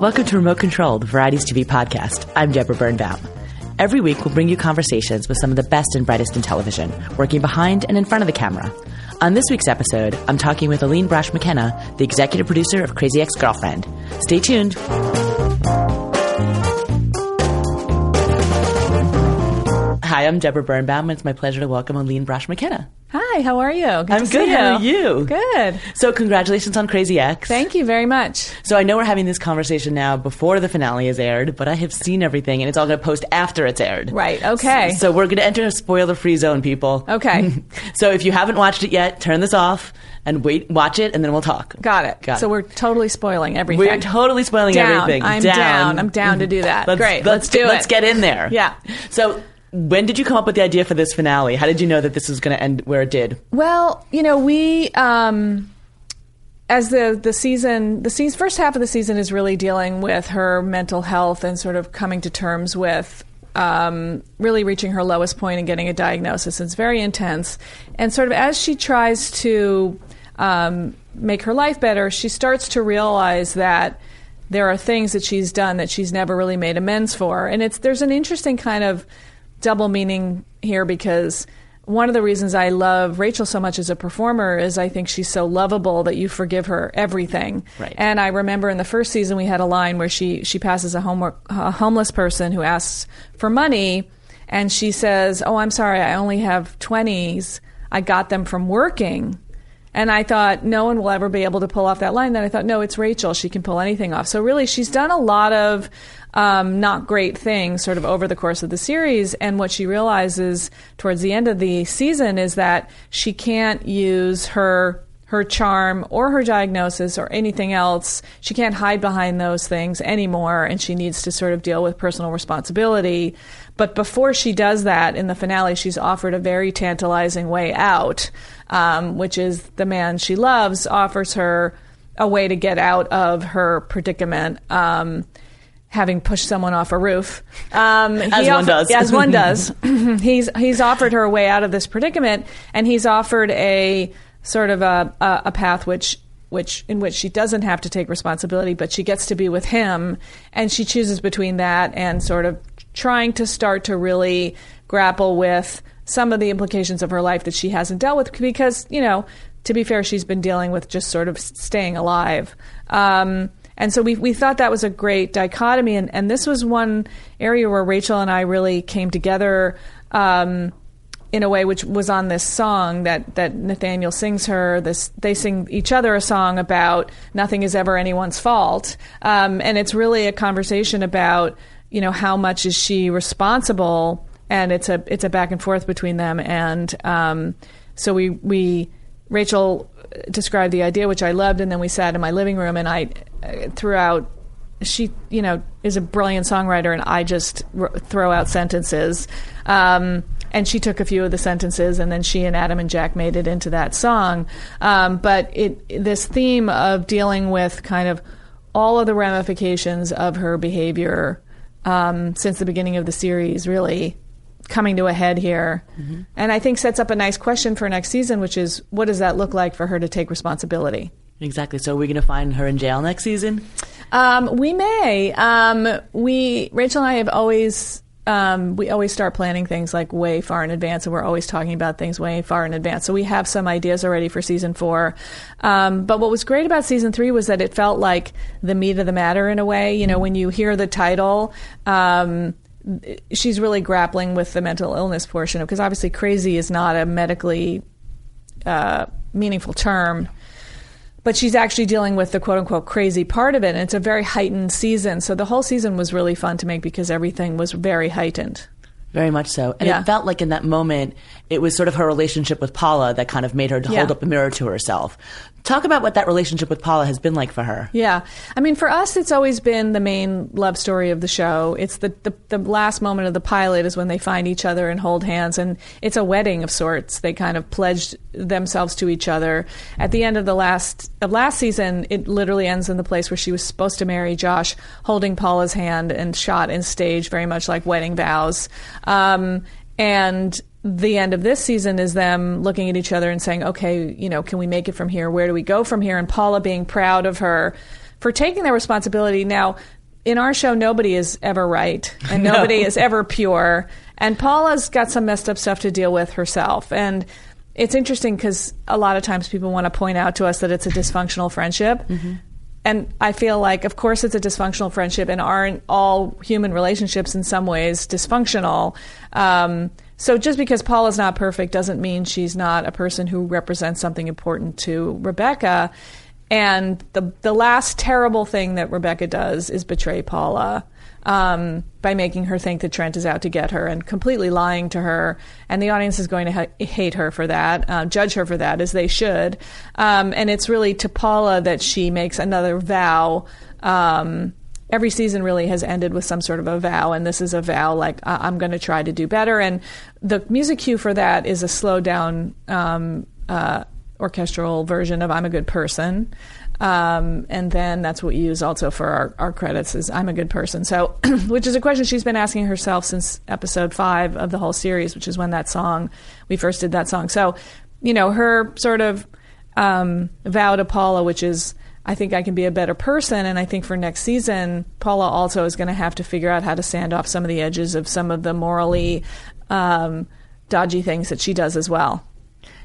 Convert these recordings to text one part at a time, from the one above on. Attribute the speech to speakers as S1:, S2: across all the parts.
S1: Welcome to Remote Control, the Variety's TV podcast. I'm Deborah Birnbaum. Every week, we'll bring you conversations with some of the best and brightest in television, working behind and in front of the camera. On this week's episode, I'm talking with Aline Brosh McKenna, the executive producer of Crazy Ex Girlfriend. Stay tuned. Hi, I'm Deborah Birnbaum, and it's my pleasure to welcome Aline Brosh McKenna.
S2: Hi, how are you? Good
S1: I'm good.
S2: see
S1: How are you?
S2: Good.
S1: So, congratulations on Crazy Ex.
S2: Thank you very much.
S1: So I know we're having this conversation now before the finale is aired, but I have seen everything and it's all going to post after it's aired.
S2: Right, okay.
S1: So we're going to enter a spoiler free zone, people.
S2: Okay.
S1: so if you haven't watched it yet, turn this off and wait, watch it, and then we'll talk.
S2: Got it.
S1: Got
S2: so
S1: it.
S2: we're totally spoiling everything.
S1: We're totally spoiling
S2: Down.
S1: everything.
S2: I'm down. I'm down to do that.
S1: Let's,
S2: Great.
S1: Let's,
S2: Let's do
S1: Let's
S2: it.
S1: get in there.
S2: Yeah.
S1: So when did you come up with the idea for this finale? How did you know that this was going to end where it did?
S2: Well, you know, we um as the the season the season, first half of the season is really dealing with her mental health and sort of coming to terms with um, really reaching her lowest point and getting a diagnosis. It's very intense, and sort of as she tries to um, make her life better, she starts to realize that there are things that she's done that she's never really made amends for, and it's there's an interesting kind of double meaning here because one of the reasons I love Rachel so much as a performer is I think she's so lovable that you forgive her everything.
S1: Right.
S2: And I remember in the first season we had a line where she she passes a, home, a homeless person who asks for money, and she says, "Oh, I'm sorry, I only have twenties. I got them from working." And I thought no one will ever be able to pull off that line. Then I thought, no, it's Rachel. She can pull anything off. So really, she's done a lot of um, not great things sort of over the course of the series. And what she realizes towards the end of the season is that she can't use her her charm or her diagnosis or anything else. She can't hide behind those things anymore, and she needs to sort of deal with personal responsibility. But before she does that, in the finale, she's offered a very tantalizing way out, um, which is the man she loves offers her a way to get out of her predicament. Um, having pushed someone off a roof, um,
S1: As one does.
S2: as one does. he's he's offered her a way out of this predicament, and he's offered a sort of a, a, a path which which in which she doesn't have to take responsibility, but she gets to be with him, and she chooses between that and sort of trying to start to really grapple with some of the implications of her life that she hasn't dealt with because you know to be fair she's been dealing with just sort of staying alive um, and so we, we thought that was a great dichotomy and, and this was one area where rachel and i really came together um, in a way which was on this song that, that Nathaniel sings her. This they sing each other a song about nothing is ever anyone's fault, um, and it's really a conversation about you know how much is she responsible, and it's a it's a back and forth between them, and um, so we we Rachel described the idea which I loved, and then we sat in my living room and I threw out she you know is a brilliant songwriter. And i just r- throw out sentences. Um, and she took a few of the sentences. And then she and adam and jack made it into that song. Um, but it this theme of dealing with kind of all of the ramifications of her behavior um, since the beginning of the series really coming to a head here and i think sets up a nice question for next season which is what does that look like for her to take responsibility
S1: Exactly. So are we going to find her in jail next season?
S2: Um, we may. Um, we Rachel and I have always. Um, we always start planning things like way far in advance, and we're always talking about things way far in advance. So we have some ideas already for season four. Um, but what was great about season three was that it felt like the meat of the matter in a way. You know, when you hear the title, um, she's really grappling with the mental illness portion because obviously crazy is not a medically uh, meaningful term but she's actually dealing with the quote unquote crazy part of it. And it's a very heightened season. So the whole season was really fun to make because everything was very heightened.
S1: Very much so. And
S2: Yeah.
S1: it felt like in that moment, it was sort of her relationship with Paula that kind of made her
S2: Yeah.
S1: hold up a mirror to herself. Talk about what that relationship with Paula has been like for her.
S2: Yeah. I mean, for us, it's always been the main love story of the show. It's the, the, the last moment of the pilot is when they find each other and hold hands, and it's a wedding of sorts. They kind of pledged themselves to each other. At the end of the last of last season, it literally ends in the place where she was supposed to marry Josh, holding Paula's hand and shot and staged very much like wedding vows. Um, and the end of this season is them looking at each other and saying, okay, you know, can we make it from here? Where do we go from here? And Paula being proud of her for taking that responsibility. Now, in our show, nobody is ever right and nobody is ever pure. And Paula's got some messed up stuff to deal with herself. And it's interesting because a lot of times people want to point out to us that it's a dysfunctional friendship. And I feel like, of course, it's a dysfunctional friendship, and aren't all human relationships in some ways dysfunctional? Um, so just because Paula's not perfect doesn't mean she's not a person who represents something important to Rebecca. And the the last terrible thing that Rebecca does is betray Paula um, by making her think that Trent is out to get her and completely lying to her. And the audience is going to ha- hate her for that, uh, judge her for that, as they should. Um, and it's really to Paula that she makes another vow. Um, every season really has ended with some sort of a vow, and this is a vow like I- I'm going to try to do better. And the music cue for that is a slow down um, uh, orchestral version of "I'm a Good Person." Um, and then that's what we use also for our, our credits is I'm a good person. So, which is a question she's been asking herself since episode five of the whole series, which is when that song, we first did that song. So, you know, her sort of um, vow to Paula, which is, I think I can be a better person. And I think for next season, Paula also is going to have to figure out how to sand off some of the edges of some of the morally um, dodgy things that she does as well.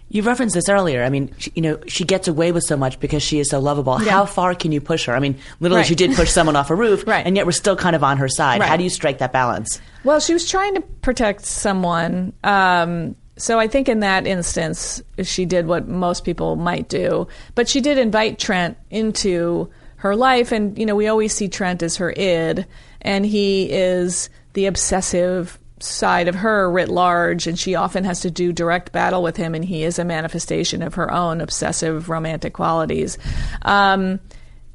S1: You referenced this earlier. I mean, she, you know, she gets away with so much because she is so lovable. How far can you push her? I mean, literally,
S2: Right.
S1: she did push someone off a roof,
S2: Right.
S1: and yet we're still kind of on her side.
S2: Right.
S1: How do you strike that balance?
S2: Well, she was trying to protect someone. Um, so I think in that instance, she did what most people might do. But she did invite Trent into her life. And, you know, we always see Trent as her id, and he is the obsessive side of her writ large. And she often has to do direct battle with him, and he is a manifestation of her own obsessive romantic qualities. Um,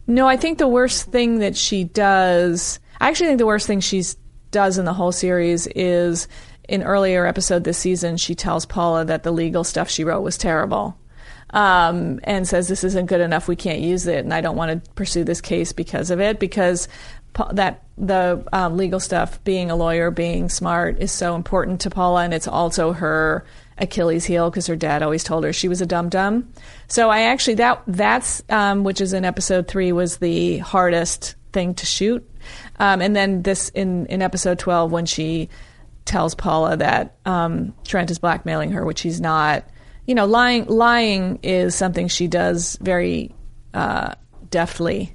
S2: no, I think the worst thing that she does. I actually think the worst thing she does in the whole series is in earlier episode this season. She tells Paula that the legal stuff she wrote was terrible, um, and says this isn't good enough. We can't use it, and I don't want to pursue this case because of it. Because that the um, legal stuff, being a lawyer, being smart, is so important to Paula, and it's also her Achilles heel because her dad always told her she was a dum dum. So I actually that that's um, which is in episode three was the hardest thing to shoot, um, and then this in in episode twelve when she tells Paula that um, Trent is blackmailing her, which he's not. You know, lying lying is something she does very uh, deftly.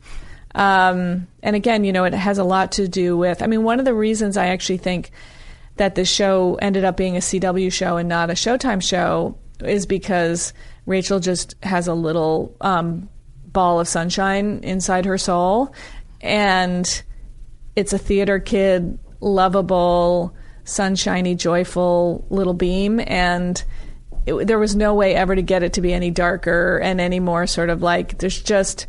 S2: Um, and again, you know, it has a lot to do with. I mean, one of the reasons I actually think that the show ended up being a CW show and not a Showtime show is because Rachel just has a little um, ball of sunshine inside her soul, and it's a theater kid, lovable, sunshiny, joyful little beam, and it, there was no way ever to get it to be any darker and any more sort of like there's just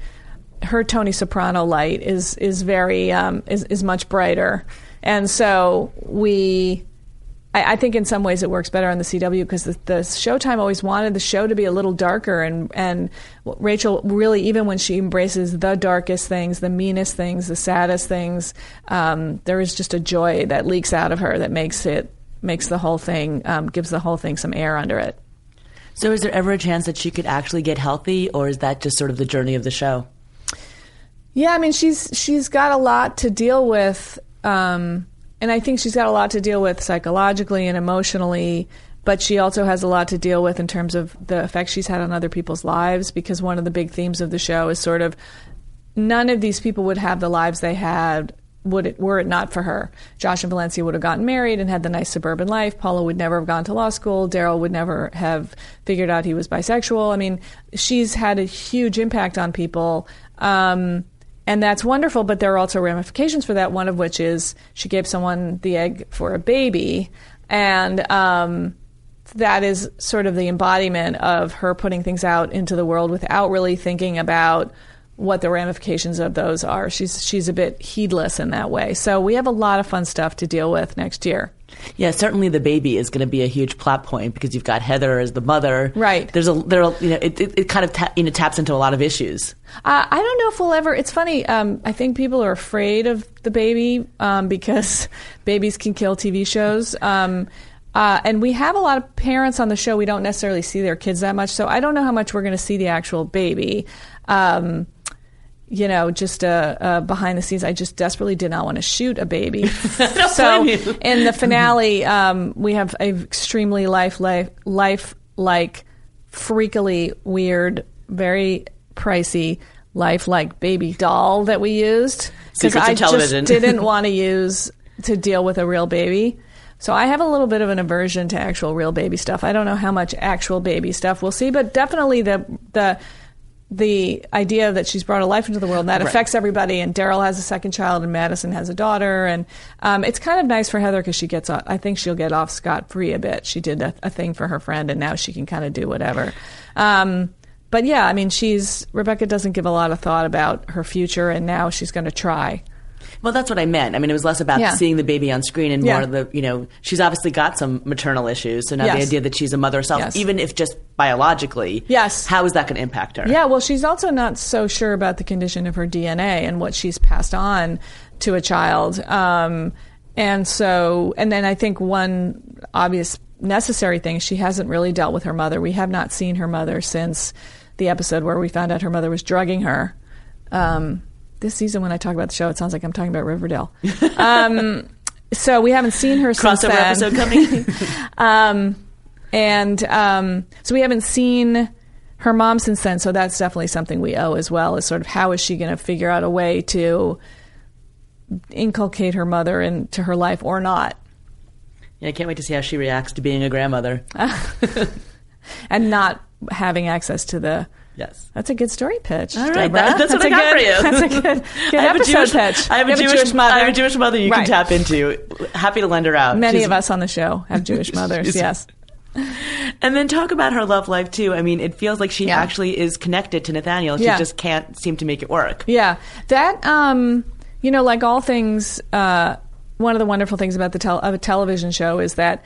S2: her Tony Soprano light is is very um, is is much brighter, and so we. I, I think in some ways it works better on the CW because the, the Showtime always wanted the show to be a little darker, and and Rachel really even when she embraces the darkest things, the meanest things, the saddest things, um, there is just a joy that leaks out of her that makes it makes the whole thing um, gives the whole thing some air under it.
S1: So, is there ever a chance that she could actually get healthy, or is that just sort of the journey of the show?
S2: Yeah, I mean she's she's got a lot to deal with, um, and I think she's got a lot to deal with psychologically and emotionally. But she also has a lot to deal with in terms of the effect she's had on other people's lives. Because one of the big themes of the show is sort of none of these people would have the lives they had would it were it not for her. Josh and Valencia would have gotten married and had the nice suburban life. Paula would never have gone to law school. Daryl would never have figured out he was bisexual. I mean, she's had a huge impact on people. Um, and that's wonderful, but there are also ramifications for that. One of which is she gave someone the egg for a baby. and um, that is sort of the embodiment of her putting things out into the world without really thinking about what the ramifications of those are. She's she's a bit heedless in that way. So we have a lot of fun stuff to deal with next year.
S1: Yeah, certainly the baby is going to be a huge plot point because you've got Heather as the mother.
S2: Right.
S1: There's a there, you know, it, it, it kind of ta- you know taps into a lot of issues.
S2: Uh, I don't know if we'll ever. It's funny. Um, I think people are afraid of the baby um, because babies can kill TV shows. Um, uh, and we have a lot of parents on the show. We don't necessarily see their kids that much, so I don't know how much we're going to see the actual baby. Um, you know, just uh, uh, behind the scenes, I just desperately did not want to shoot a baby. so in the finale, um, we have a extremely life life life like freakily weird, very pricey life like baby doll that we used
S1: because
S2: I
S1: television.
S2: just didn't want to use to deal with a real baby. So I have a little bit of an aversion to actual real baby stuff. I don't know how much actual baby stuff we'll see, but definitely the the the idea that she's brought a life into the world and that
S1: Right.
S2: affects everybody. And Daryl has a second child, and Madison has a daughter, and um, it's kind of nice for Heather because she gets. off- I think she'll get off scot free a bit. She did a, a thing for her friend, and now she can kind of do whatever. Um, but yeah, I mean, she's Rebecca doesn't give a lot of thought about her future, and now she's going to try.
S1: Well, that's what I meant. I mean, it was less about
S2: Yeah.
S1: seeing the baby on screen and more
S2: Yeah.
S1: of the, you know, she's obviously got some maternal issues. So now the idea that she's a mother herself,
S2: Yes.
S1: even if just biologically,
S2: Yes.
S1: how is that going to impact her?
S2: Yeah, well, she's also not so sure about the condition of her DNA and what she's passed on to a child. Um, and so, and then I think one obvious necessary thing, she hasn't really dealt with her mother. We have not seen her mother since the episode where we found out her mother was drugging her. Um, this season, when I talk about the show, it sounds like I'm talking about Riverdale. Um, so we haven't seen her since
S1: Crossover
S2: then.
S1: episode coming.
S2: Um, and um, so we haven't seen her mom since then. So that's definitely something we owe as well. Is sort of how is she going to figure out a way to inculcate her mother into her life or not,
S1: yeah, I can't wait to see how she reacts to being a grandmother.
S2: and not having access to the.
S1: Yes.
S2: That's a good story pitch.
S1: All right, that- that's what
S2: a
S1: I got
S2: good,
S1: for you.
S2: That's a good, good
S1: I have a Jewish,
S2: pitch.
S1: I have a
S2: You
S1: Jewish,
S2: mother.
S1: I have a Jewish mother you
S2: Right.
S1: can tap into. Happy to lend her out.
S2: Many
S1: She's-
S2: of us on the show have Jewish mothers. Yes.
S1: And then talk about her love life too. I mean, it feels like she
S2: Yeah.
S1: actually is connected to Nathaniel. She
S2: Yeah.
S1: just can't seem to make it work.
S2: Yeah, that um, you know, like all things, uh, one of the wonderful things about the tel- of a television show is that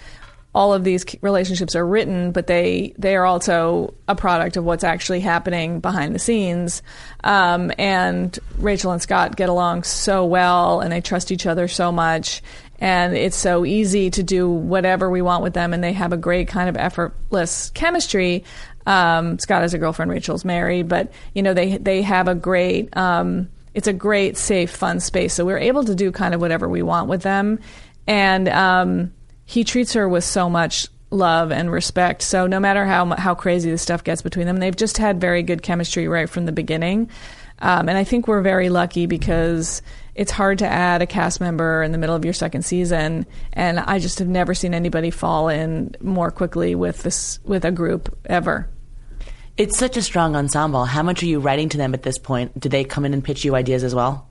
S2: all of these relationships are written, but they they are also a product of what's actually happening behind the scenes. Um, and Rachel and Scott get along so well, and they trust each other so much. And it's so easy to do whatever we want with them, and they have a great kind of effortless chemistry. Um, Scott has a girlfriend, Rachel's married, but you know they they have a great. Um, it's a great, safe, fun space. So we're able to do kind of whatever we want with them, and um, he treats her with so much love and respect. So no matter how how crazy the stuff gets between them, they've just had very good chemistry right from the beginning. Um, and I think we're very lucky because it's hard to add a cast member in the middle of your second season, and I just have never seen anybody fall in more quickly with this with a group ever.
S1: It's such a strong ensemble. How much are you writing to them at this point? Do they come in and pitch you ideas as well?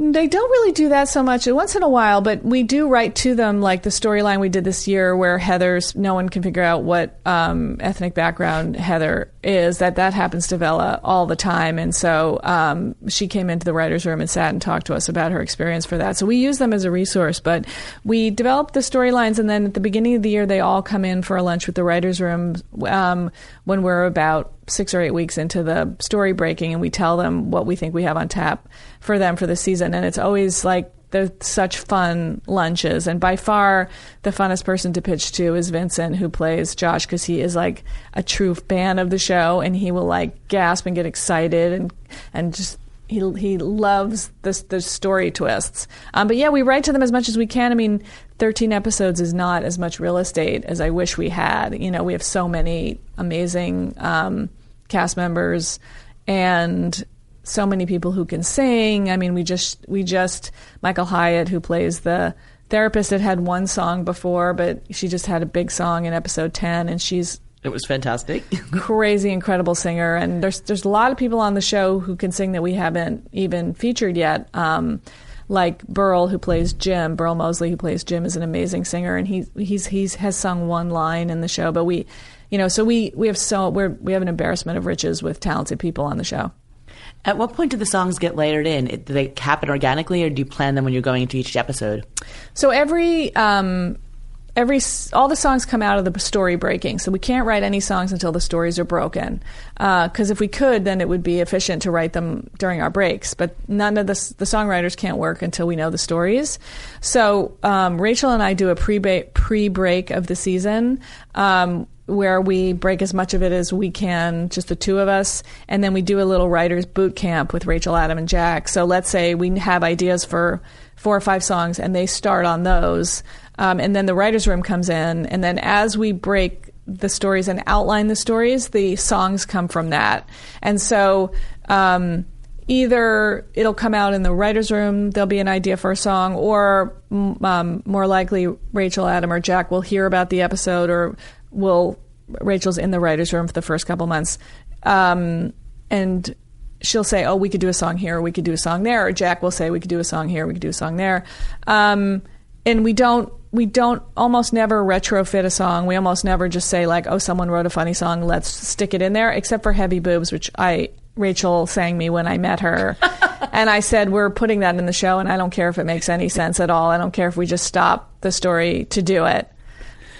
S2: They don't really do that so much once in a while, but we do write to them like the storyline we did this year where Heather's no one can figure out what um, ethnic background Heather is. That that happens to Vella all the time, and so um, she came into the writers' room and sat and talked to us about her experience for that. So we use them as a resource, but we develop the storylines, and then at the beginning of the year they all come in for a lunch with the writers' room um, when we're about six or eight weeks into the story breaking and we tell them what we think we have on tap for them for the season and it's always like they're such fun lunches and by far the funnest person to pitch to is Vincent who plays Josh because he is like a true fan of the show and he will like gasp and get excited and and just he he loves this the story twists. Um, but yeah, we write to them as much as we can. I mean, thirteen episodes is not as much real estate as I wish we had. You know, we have so many amazing um, cast members and so many people who can sing. I mean, we just we just Michael Hyatt who plays the therapist had had one song before, but she just had a big song in episode ten, and she's
S1: It was fantastic.
S2: crazy incredible singer and there's there's a lot of people on the show who can sing that we haven't even featured yet um, like Burl, who plays Jim, Burl Moseley, who plays Jim, is an amazing singer, and he he's he's has sung one line in the show. But we, you know, so we we have so we're we have an embarrassment of riches with talented people on the show.
S1: At what point do the songs get layered in? Do they happen organically, or do you plan them when you're going into each episode?
S2: So every um, every all the songs come out of the story breaking. So we can't write any songs until the stories are broken. Because uh, if we could, then it would be efficient to write them during our breaks. But none of the the songwriters can't work until we know the stories. So um, Rachel and I do a pre pre break of the season. Um, where we break as much of it as we can, just the two of us, and then we do a little writers boot camp with Rachel, Adam, and Jack. So let's say we have ideas for four or five songs, and they start on those, um, and then the writers' room comes in, and then as we break the stories and outline the stories, the songs come from that, and so. Um, either it'll come out in the writer's room, there'll be an idea for a song, or um, more likely Rachel, Adam, or Jack will hear about the episode or will Rachel's in the writers' room for the first couple months, um, and she'll say, "Oh, we could do a song here, or we could do a song there," or Jack will say, "We could do a song here, we could do a song there," um, and we don't we don't almost never retrofit a song. We almost never just say like, "Oh, someone wrote a funny song, let's stick it in there," except for "Heavy Boobs," which I Rachel sang me when I met her. and I said, We're putting that in the show, and I don't care if it makes any sense at all. I don't care if we just stop the story to do it.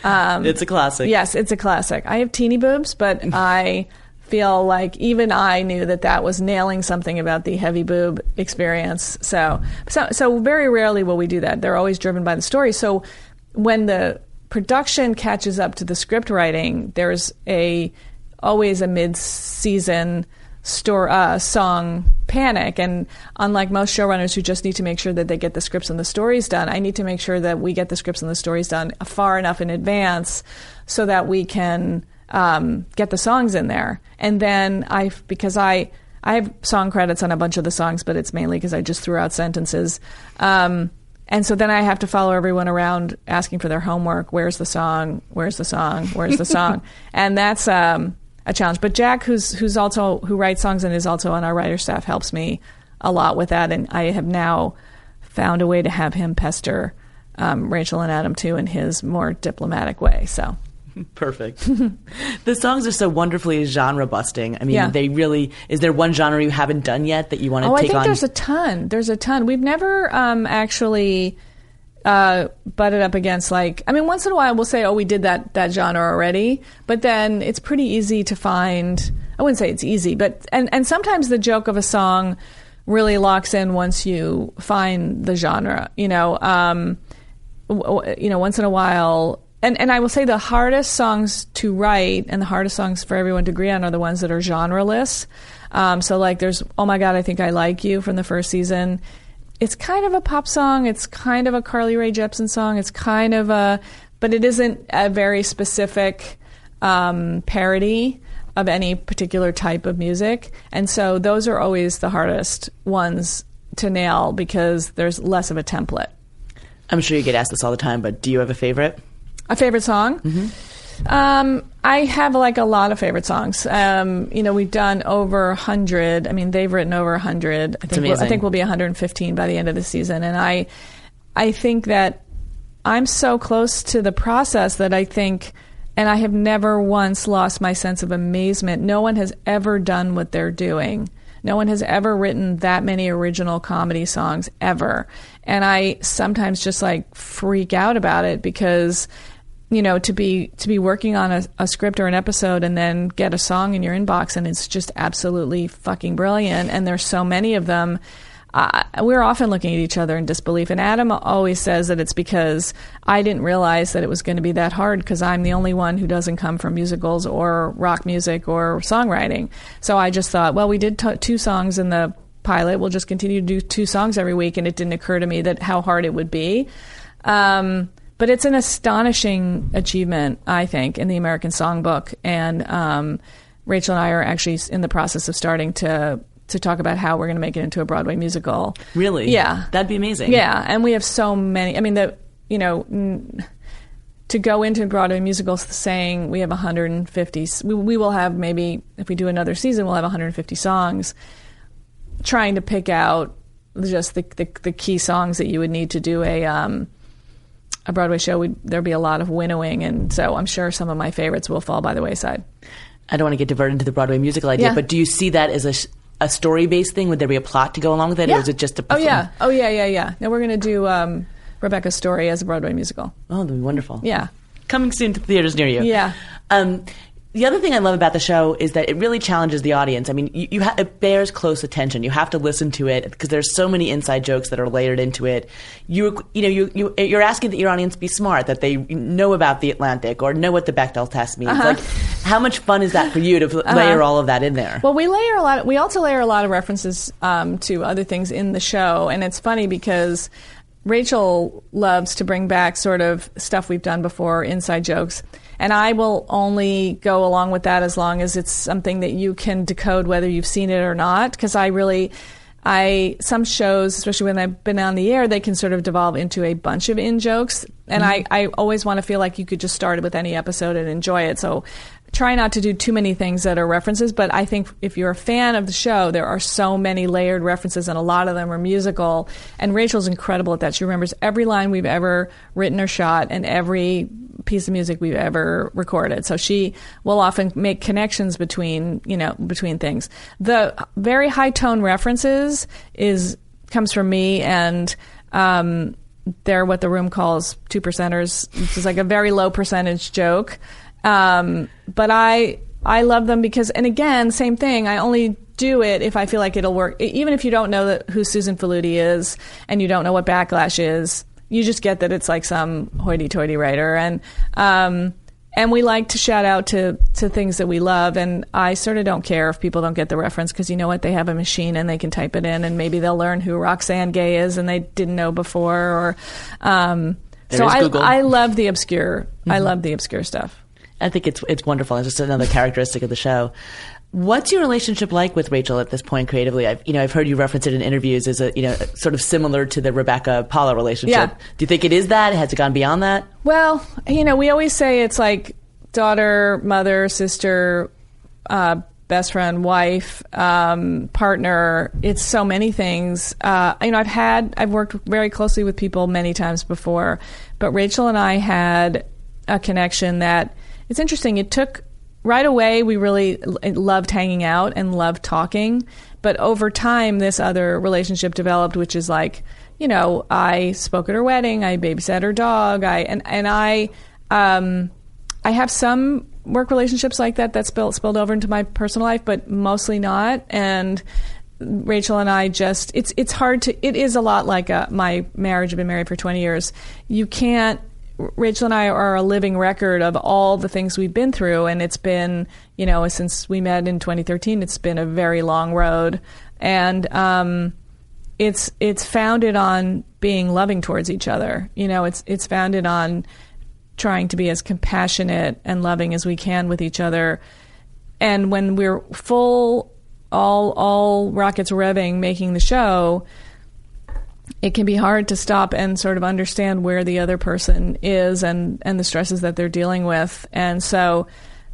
S1: Um, it's a classic.
S2: Yes, it's a classic. I have teeny boobs, but I feel like even I knew that that was nailing something about the heavy boob experience. So, so, so very rarely will we do that. They're always driven by the story. So, when the production catches up to the script writing, there's a always a mid-season store uh, song panic. And unlike most showrunners who just need to make sure that they get the scripts and the stories done, I need to make sure that we get the scripts and the stories done far enough in advance so that we can um, get the songs in there. And then I, because I, I have song credits on a bunch of the songs, but it's mainly because I just threw out sentences. Um, and so then I have to follow everyone around asking for their homework. Where's the song? Where's the song? Where's the song? and that's um, a challenge. But Jack, who's who's also who writes songs and is also on our writer staff, helps me a lot with that. And I have now found a way to have him pester um, Rachel and Adam too in his more diplomatic way. So.
S1: Perfect. the songs are so wonderfully genre busting. I mean,
S2: Yeah.
S1: they really. Is there one genre you haven't done yet that you want to
S2: Oh, I
S1: take
S2: think
S1: on?
S2: there's a ton. There's a ton. We've never um, actually uh, butted up against like. I mean, once in a while we'll say, "Oh, we did that that genre already," but then it's pretty easy to find. I wouldn't say it's easy, but and and sometimes the joke of a song really locks in once you find the genre. You know, um, w- you know, once in a while. And, and I will say the hardest songs to write and the hardest songs for everyone to agree on are the ones that are genreless. Um, so like there's Oh My God, I Think I Like You from the first season. It's kind of a pop song. It's kind of a Carly Rae Jepsen song. It's kind of a, but it isn't a very specific um, parody of any particular type of music. And so those are always the hardest ones to nail because there's less of a template.
S1: I'm sure you get asked this all the time, but do you have a favorite?
S2: A favorite song? Mhm. Um, I have like a lot of favorite songs. Um, you know, we've done over a hundred. I mean, they've written over a hundred. I think we'll, I think we'll be 115 by the end of the season. And I, I think that I'm so close to the process that I think, and I have never once lost my sense of amazement. No one has ever done what they're doing. No one has ever written that many original comedy songs ever. And I sometimes just like freak out about it because you know to be to be working on a, a script or an episode and then get a song in your inbox and it's just absolutely fucking brilliant. And there's so many of them. Uh, we're often looking at each other in disbelief. And adam always says that it's because i didn't realize that it was going to be that hard because i'm the only one who doesn't come from musicals or rock music or songwriting. So i just thought well we did t- two songs in the pilot. We'll just continue to do two songs every week. And it didn't occur to me that how hard it would be. Um, but it's an astonishing achievement, I think, in the American Songbook. And um, Rachel and I are actually in the process of starting to to talk about how we're going to make it into a Broadway musical.
S1: Really?
S2: Yeah.
S1: That'd be amazing.
S2: Yeah, and we have so many. I mean, the you know. n- To go into Broadway musicals saying we have 150, s- we, we will have maybe, if we do another season, we'll have 150 songs. Trying to pick out just the, the the key songs that you would need to do a um, a Broadway show. There'd be a lot of winnowing, and so I'm sure some of my favorites will fall by the wayside.
S1: I don't want to get diverted into the Broadway musical idea,
S2: Yeah.
S1: but do you see that as a, a story based thing? Would there be a plot to go along with it, or is it just a
S2: oh yeah oh yeah yeah yeah. Now we're gonna do um, Rebecca's story as a Broadway musical.
S1: Oh, that'd be wonderful.
S2: Yeah.
S1: Coming soon to theaters near you.
S2: Yeah.
S1: Um, the other thing I love about the show is that it really challenges the audience. I mean, you, you ha- it bears close attention. You have to listen to it because there's so many inside jokes that are layered into it. You, you know, you, you you're asking that your audience be smart, that they know about the Atlantic or know what the Bechdel test means.
S2: Uh-huh.
S1: Like, how much fun is that for you to f- layer all of that in there?
S2: Well, we layer a lot. we also layer a lot of references um, to other things in the show, and it's funny because Rachel loves to bring back sort of stuff we've done before, inside jokes, and I will only go along with that as long as it's something that you can decode whether you've seen it or not. Because I really. I some shows, especially when I've been on the air, they can sort of devolve into a bunch of in jokes, and mm-hmm. I, I always want to feel like you could just start it with any episode and enjoy it. So try not to do too many things that are references, but I think if you're a fan of the show, there are so many layered references, and a lot of them are musical. And Rachel's incredible at that. She remembers every line we've ever written or shot, and every piece of music we've ever recorded. So she will often make connections between, you know, between things. The very high tone references is comes from me and um, they're what the room calls two percenters. It's like a very low percentage joke. Um, but I I love them because and again, same thing. I only do it if I feel like it'll work. Even if you don't know that who Susan Faludi is and you don't know what backlash is, you just get that it's like some hoity-toity writer and um, and we like to shout out to to things that we love and I sort of don't care if people don't get the reference because you know what they have a machine and they can type it in and maybe they'll learn who Roxane Gay is and they didn't know before or um, so I I love the obscure I love the obscure stuff.
S1: I think it's it's wonderful. It's just another characteristic of the show. What's your relationship like with Rachel at this point creatively? I've you know I've heard you reference it in interviews as a you know sort of similar to the Rebecca Paula relationship.
S2: Yeah.
S1: Do you think it is that? Has it gone beyond that?
S2: Well, you know, we always say it's like daughter, mother, sister, uh, best friend, wife, um, partner. It's so many things. Uh, you know, I've had, I've worked very closely with people many times before, but Rachel and I had a connection that it's interesting. It took right away. We really loved hanging out and loved talking, but over time, this other relationship developed, which is like, you know, I spoke at her wedding, I babysat her dog, I and and I. Um, I have some work relationships like that that spilled spilled over into my personal life, but mostly not. And Rachel and I just it's it's hard to it is a lot like uh my marriage. I've been married for twenty years. You can't. Rachel and I are a living record of all the things we've been through, and it's been you know since we met in 2013. It's been a very long road, and um, it's it's founded on being loving towards each other. You know, it's it's founded on trying to be as compassionate and loving as we can with each other. And when we're full, all all rockets revving, making the show, it can be hard to stop and sort of understand where the other person is and and the stresses that they're dealing with. And so.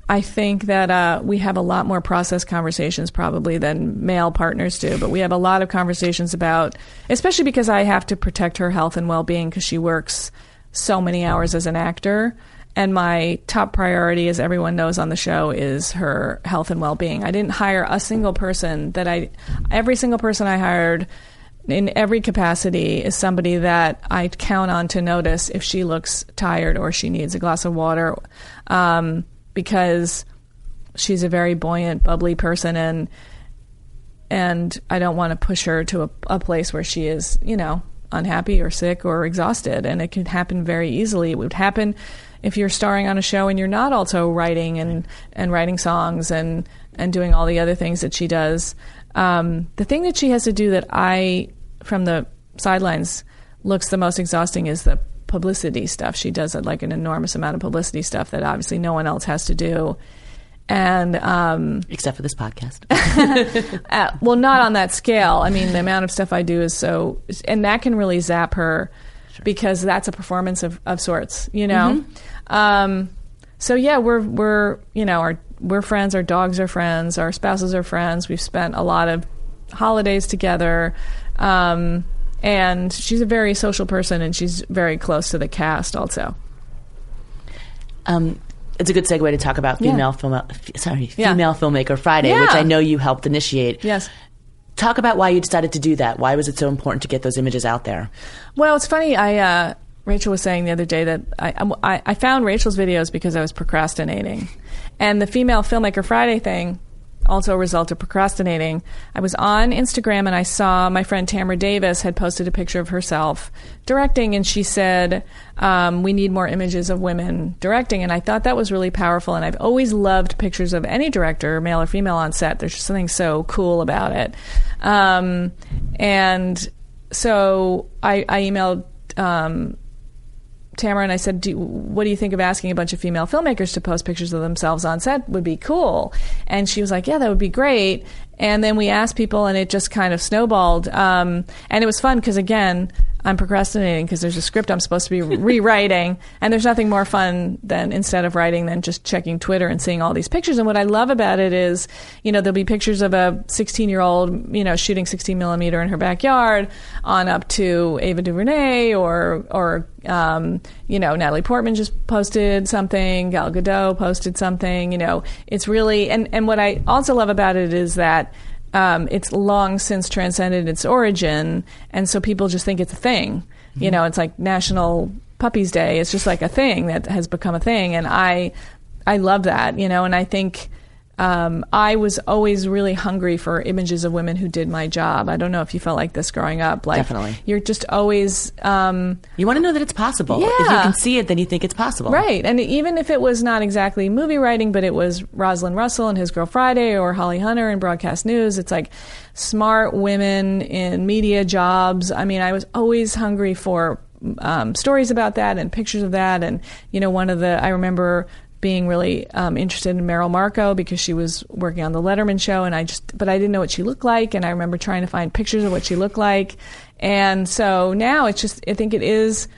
S2: I think that uh, we have a lot more process conversations probably than male partners do, but we have a lot of conversations about, especially because I have to protect her health and well being because she works so many hours as an actor. And my top priority, as everyone knows on the show, is her health and well being. I didn't hire a single person that I, every single person I hired in every capacity is somebody that I count on to notice if she looks tired or she needs a glass of water. Um, because she's a very buoyant, bubbly person and and I don't want to push her to a, a place where she is, you know, unhappy or sick or exhausted. And it can happen very easily. It would happen if you're starring on a show and you're not also writing and, and writing songs and, and doing all the other things that she does. Um, the thing that she has to do that I, from the sidelines, looks the most exhausting is the publicity stuff. She does like an enormous amount of publicity stuff that obviously no one else has to do. And um,
S1: Except for this podcast.
S2: uh, well, not on that scale. I mean, the amount of stuff I do is so, and that can really zap her because that's a performance of, of sorts, you know. Um, so yeah, we're we're you know our we're friends. Our dogs are friends. Our spouses are friends. We've spent a lot of holidays together. Um, and she's a very social person, and she's very close to the cast also.
S1: Um, it's a good segue to talk about
S2: Yeah.
S1: female film. f- Sorry,
S2: Yeah.
S1: female filmmaker Friday,
S2: Yeah.
S1: which I know you helped initiate.
S2: Yes.
S1: Talk about why you decided to do that. Why was it so important to get those images out there?
S2: Well, it's funny. I uh, Rachel was saying the other day that I, I I found Rachel's videos because I was procrastinating, and the female filmmaker Friday thing also a result of procrastinating. I was on Instagram and I saw my friend Tamra Davis had posted a picture of herself directing, and she said, um, "We need more images of women directing." And I thought that was really powerful. And I've always loved pictures of any director, male or female, on set. There's just something so cool about it. Um, and so I, I emailed um, Tamra and I said, do, "What do you think of asking a bunch of female filmmakers to post pictures of themselves on set? Would be cool." And she was like, "Yeah, that would be great." And then we asked people, and it just kind of snowballed. Um, and it was fun because again, I'm procrastinating because there's a script I'm supposed to be rewriting, and there's nothing more fun than instead of writing than just checking Twitter and seeing all these pictures. And what I love about it is, you know, there'll be pictures of a 16 year old, you know, shooting 16 millimeter in her backyard, on up to Ava DuVernay or or um, you know, Natalie Portman just posted something, Gal Gadot posted something. You know, it's really and and what I also love about it is that um, it's long since transcended its origin, and so people just think it's a thing. You know, it's like National Puppies Day. It's just like a thing that has become a thing, and I, I love that. You know, and I think um, I was always really hungry for images of women who did my job. I don't know if you felt like this growing up. Like,
S1: Definitely.
S2: you're just always. Um,
S1: You want to know that it's possible. Yeah. If you can see it, then you think it's possible.
S2: Right. And even if it was not exactly movie writing, but it was Rosalind Russell and His Girl Friday or Holly Hunter in broadcast news, it's like smart women in media jobs. I mean, I was always hungry for um, stories about that and pictures of that. And, you know, one of the, I remember being really um, interested in Merrill Markoe because she was working on the Letterman show, and I just, but I didn't know what she looked like, and I remember trying to find pictures of what she looked like, and so now it's just, I think it is,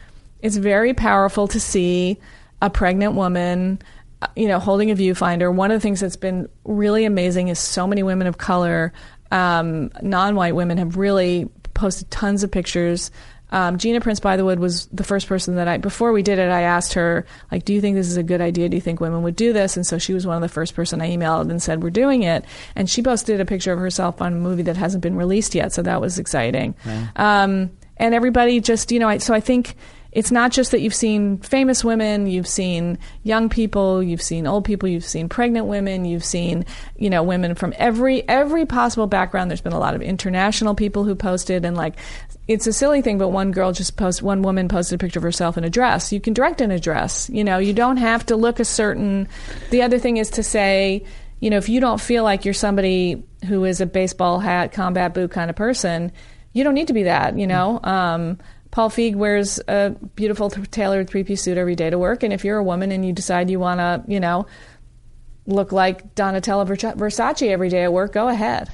S2: it's very powerful to see a pregnant woman, uh, you know, holding a viewfinder. One of the things that's been really amazing is so many women of color, um, non-white women, have really posted tons of pictures. Um, Gina Prince Bythewood was the first person that I, before we did it, I asked her, like, do you think this is a good idea? Do you think women would do this? And so she was one of the first person I emailed and said, we're doing it. And she posted a picture of herself on a movie that hasn't been released yet. So that was exciting. Um, and everybody just, you know, I, so I think it's not just that you've seen famous women, you've seen young people, you've seen old people, you've seen pregnant women, you've seen, you know, women from every every possible background. There's been a lot of international people who posted and like it's a silly thing, but one girl just posted one woman posted a picture of herself in a dress. You can direct in a dress. You know, you don't have to look a certain the other thing is to say, you know, if you don't feel like you're somebody who is a baseball hat, combat boot kind of person, you don't need to be that, you know. Um, Paul Feig wears a beautiful th- tailored three piece suit every day to work, and if you're a woman and you decide you want to, you know, look like Donatella Versa- Versace every day at work, go ahead.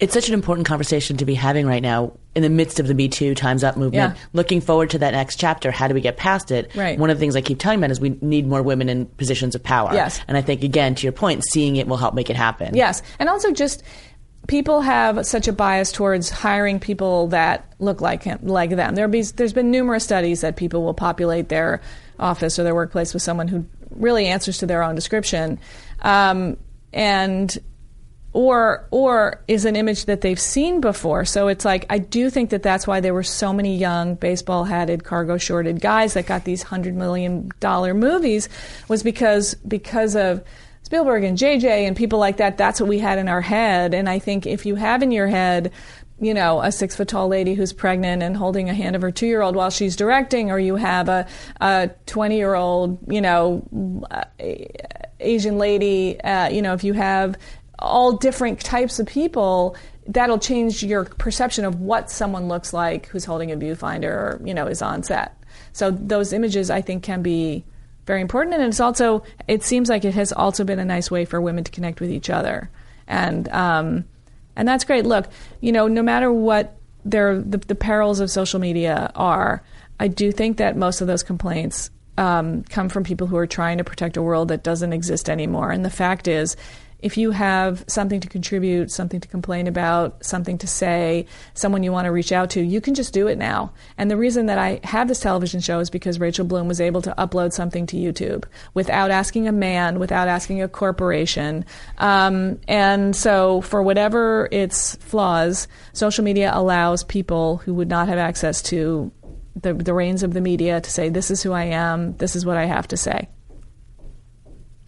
S1: It's such an important conversation to be having right now in the midst of the Me Too Times Up movement.
S2: Yeah.
S1: Looking forward to that next chapter. How do we get past it?
S2: Right.
S1: One of the things I keep telling men is we need more women in positions of power.
S2: Yes.
S1: And I think, again, to your point, seeing it will help make it happen.
S2: Yes, and also just people have such a bias towards hiring people that look like him, like them. There be there's been numerous studies that people will populate their office or their workplace with someone who really answers to their own description, um, and or or is an image that they've seen before. So it's like I do think that that's why there were so many young baseball hatted, cargo shorted guys that got these hundred million dollar movies was because because of Spielberg and JJ and people like that. That's what we had in our head. And I think if you have in your head you know, a six foot tall lady who's pregnant and holding a hand of her two year old while she's directing, or you have a, a 20 year old, you know, uh, Asian lady, uh, you know, if you have all different types of people, that'll change your perception of what someone looks like who's holding a viewfinder or, you know, is on set. So those images, I think, can be very important. And it's also, it seems like it has also been a nice way for women to connect with each other. And, um, and that's great. Look, you know, no matter what their, the, the perils of social media are, I do think that most of those complaints um, come from people who are trying to protect a world that doesn't exist anymore. And the fact is, if you have something to contribute, something to complain about, something to say, someone you want to reach out to, you can just do it now. And the reason that I have this television show is because Rachel Bloom was able to upload something to YouTube without asking a man, without asking a corporation. Um, and so, for whatever its flaws, social media allows people who would not have access to the, the reins of the media to say, this is who I am, this is what I have to say.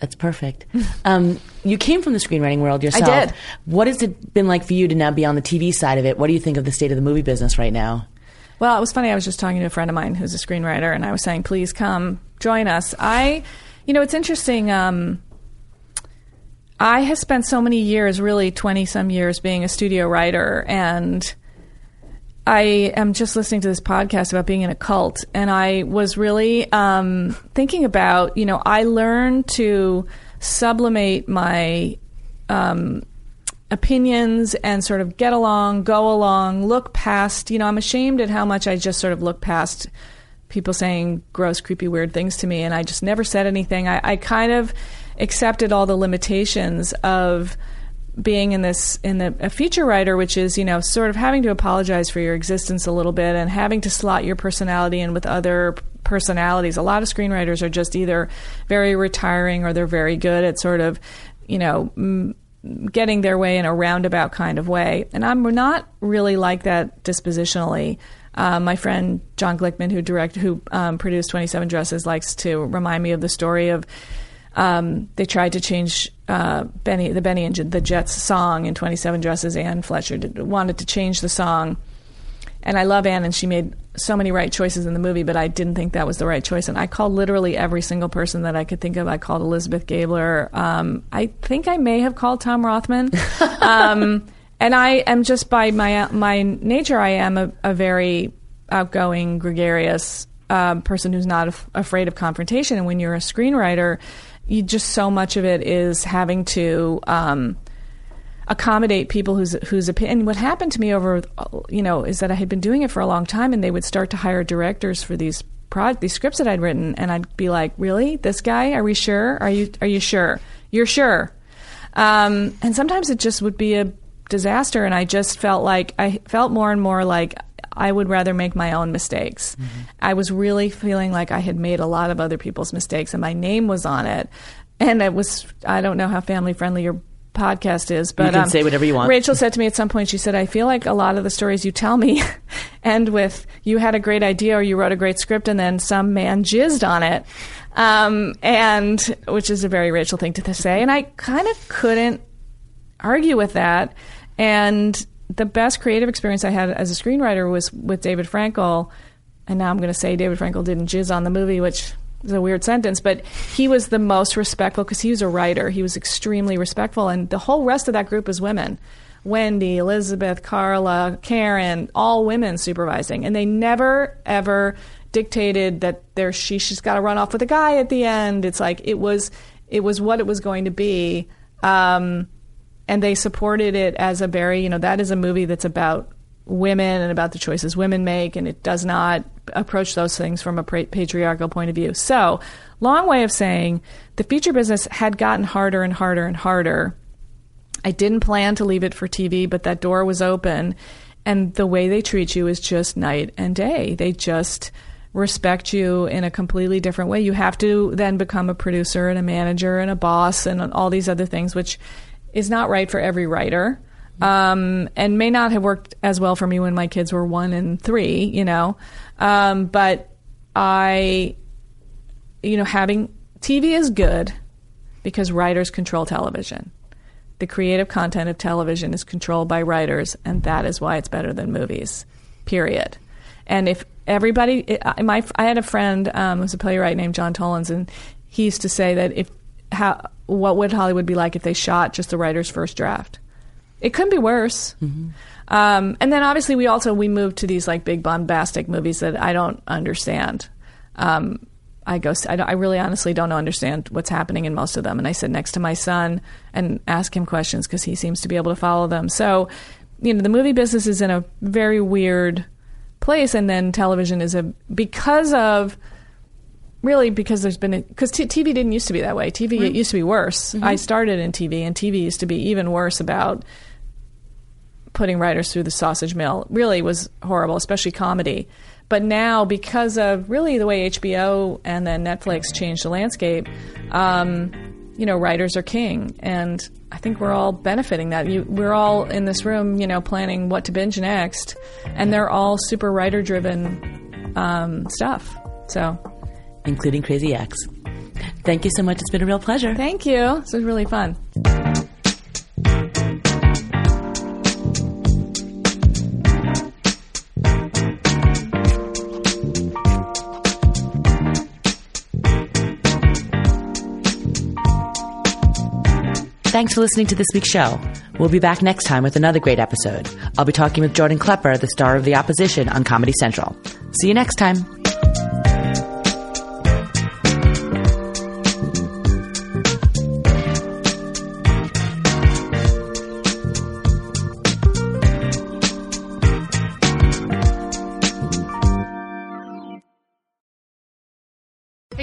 S1: That's perfect. Um, you came from the screenwriting world yourself.
S2: I did.
S1: What has it been like for you to now be on the TV side of it? What do you think of the state of the movie business right now?
S2: Well, it was funny. I was just talking to a friend of mine who's a screenwriter, and I was saying, please come join us. I, you know, it's interesting. Um, I have spent so many years, really 20 some years, being a studio writer, and I am just listening to this podcast about being in a cult, and I was really um, thinking about, you know, I learned to sublimate my um, opinions and sort of get along, go along, look past. You know, I'm ashamed at how much I just sort of look past people saying gross, creepy, weird things to me, and I just never said anything. I, I kind of accepted all the limitations of being in this in the a feature writer, which is you know sort of having to apologize for your existence a little bit and having to slot your personality in with other personalities. A lot of screenwriters are just either very retiring or they're very good at sort of you know. M- getting their way in a roundabout kind of way. And I'm not really like that dispositionally. Uh, my friend John Glickman, who direct, who um, produced Twenty Seven Dresses, likes to remind me of the story of um, they tried to change uh, Benny, the Bennie and the Jets song in Twenty Seven Dresses. Anne Fletcher did, wanted to change the song, and I love Anne, and she made so many right choices in the movie, but I didn't think that was the right choice. And I called literally every single person that I could think of. I called Elizabeth Gabler. Um, I think I may have called Tom Rothman. um, and I am just by my my nature, I am a, a very outgoing, gregarious um, person who's not af- afraid of confrontation. And when you're a screenwriter, you just so much of it is having to um, accommodate people whose whose opinion. What happened to me over, you know, is that I had been doing it for a long time, and they would start to hire directors for these pro- these scripts that I'd written, and I'd be like, "Really, this guy? Are we sure? Are you are you sure? You're sure?" Um, and sometimes it just would be a disaster, and I just felt like I felt more and more like I would rather make my own mistakes. Mm-hmm. I was really feeling like I had made a lot of other people's mistakes, and my name was on it. And it was I don't know how family friendly your podcast is, but
S1: you can
S2: um,
S1: say whatever you want.
S2: Rachel said to me at some point, she said, "I feel like a lot of the stories you tell me end with you had a great idea or you wrote a great script, and then some man jizzed on it." Um, and which is a very Rachel thing to say, and I kind of couldn't argue with that. And the best creative experience I had as a screenwriter was with David Frankel. And now I'm going to say David Frankel didn't jizz on the movie, which is a weird sentence, but he was the most respectful because he was a writer. He was extremely respectful. And the whole rest of that group is women Wendy, Elizabeth, Carla, Karen, all women supervising. And they never, ever dictated that there she, she's got to run off with a guy at the end. It's like it was, it was what it was going to be. Um, and they supported it as a very, you know, that is a movie that's about women and about the choices women make, and it does not approach those things from a patriarchal point of view. So, long way of saying the feature business had gotten harder and harder and harder. I didn't plan to leave it for TV, but that door was open. And the way they treat you is just night and day. They just respect you in a completely different way. You have to then become a producer and a manager and a boss and all these other things, which is not right for every writer. Um, and may not have worked as well for me when my kids were one and three, you know. Um, but I, you know, having TV is good because writers control television. The creative content of television is controlled by writers, and that is why it's better than movies, period. And if everybody, my, I had a friend um, who's a playwright named John Tolins, and he used to say that if how what would Hollywood be like if they shot just the writer's first draft? It couldn't be worse. Mm-hmm. Um, and then obviously we also we moved to these like big bombastic movies that I don't understand. Um, I go, I, I, really honestly don't understand what's happening in most of them. And I sit next to my son and ask him questions because he seems to be able to follow them. So, you know, the movie business is in a very weird place. And then television is a, because of really because there's been because t- TV didn't used to be that way. TV it used to be worse. I started in TV, and TV used to be even worse about putting writers through the sausage mill. Really was horrible, especially comedy. But now, because of really the way HBO and then Netflix changed the landscape, um, you know, writers are king, and I think we're all benefiting that. You, we're all in this room, you know, planning what to binge next, and they're all super writer-driven um, stuff. So,
S1: including Crazy Ex. Thank you so much. It's been a real pleasure.
S2: thank you. This was really fun.
S1: Thanks for listening to this week's show. We'll be back next time with another great episode. I'll be talking with Jordan Klepper, the star of The Opposition on Comedy Central. See you next time.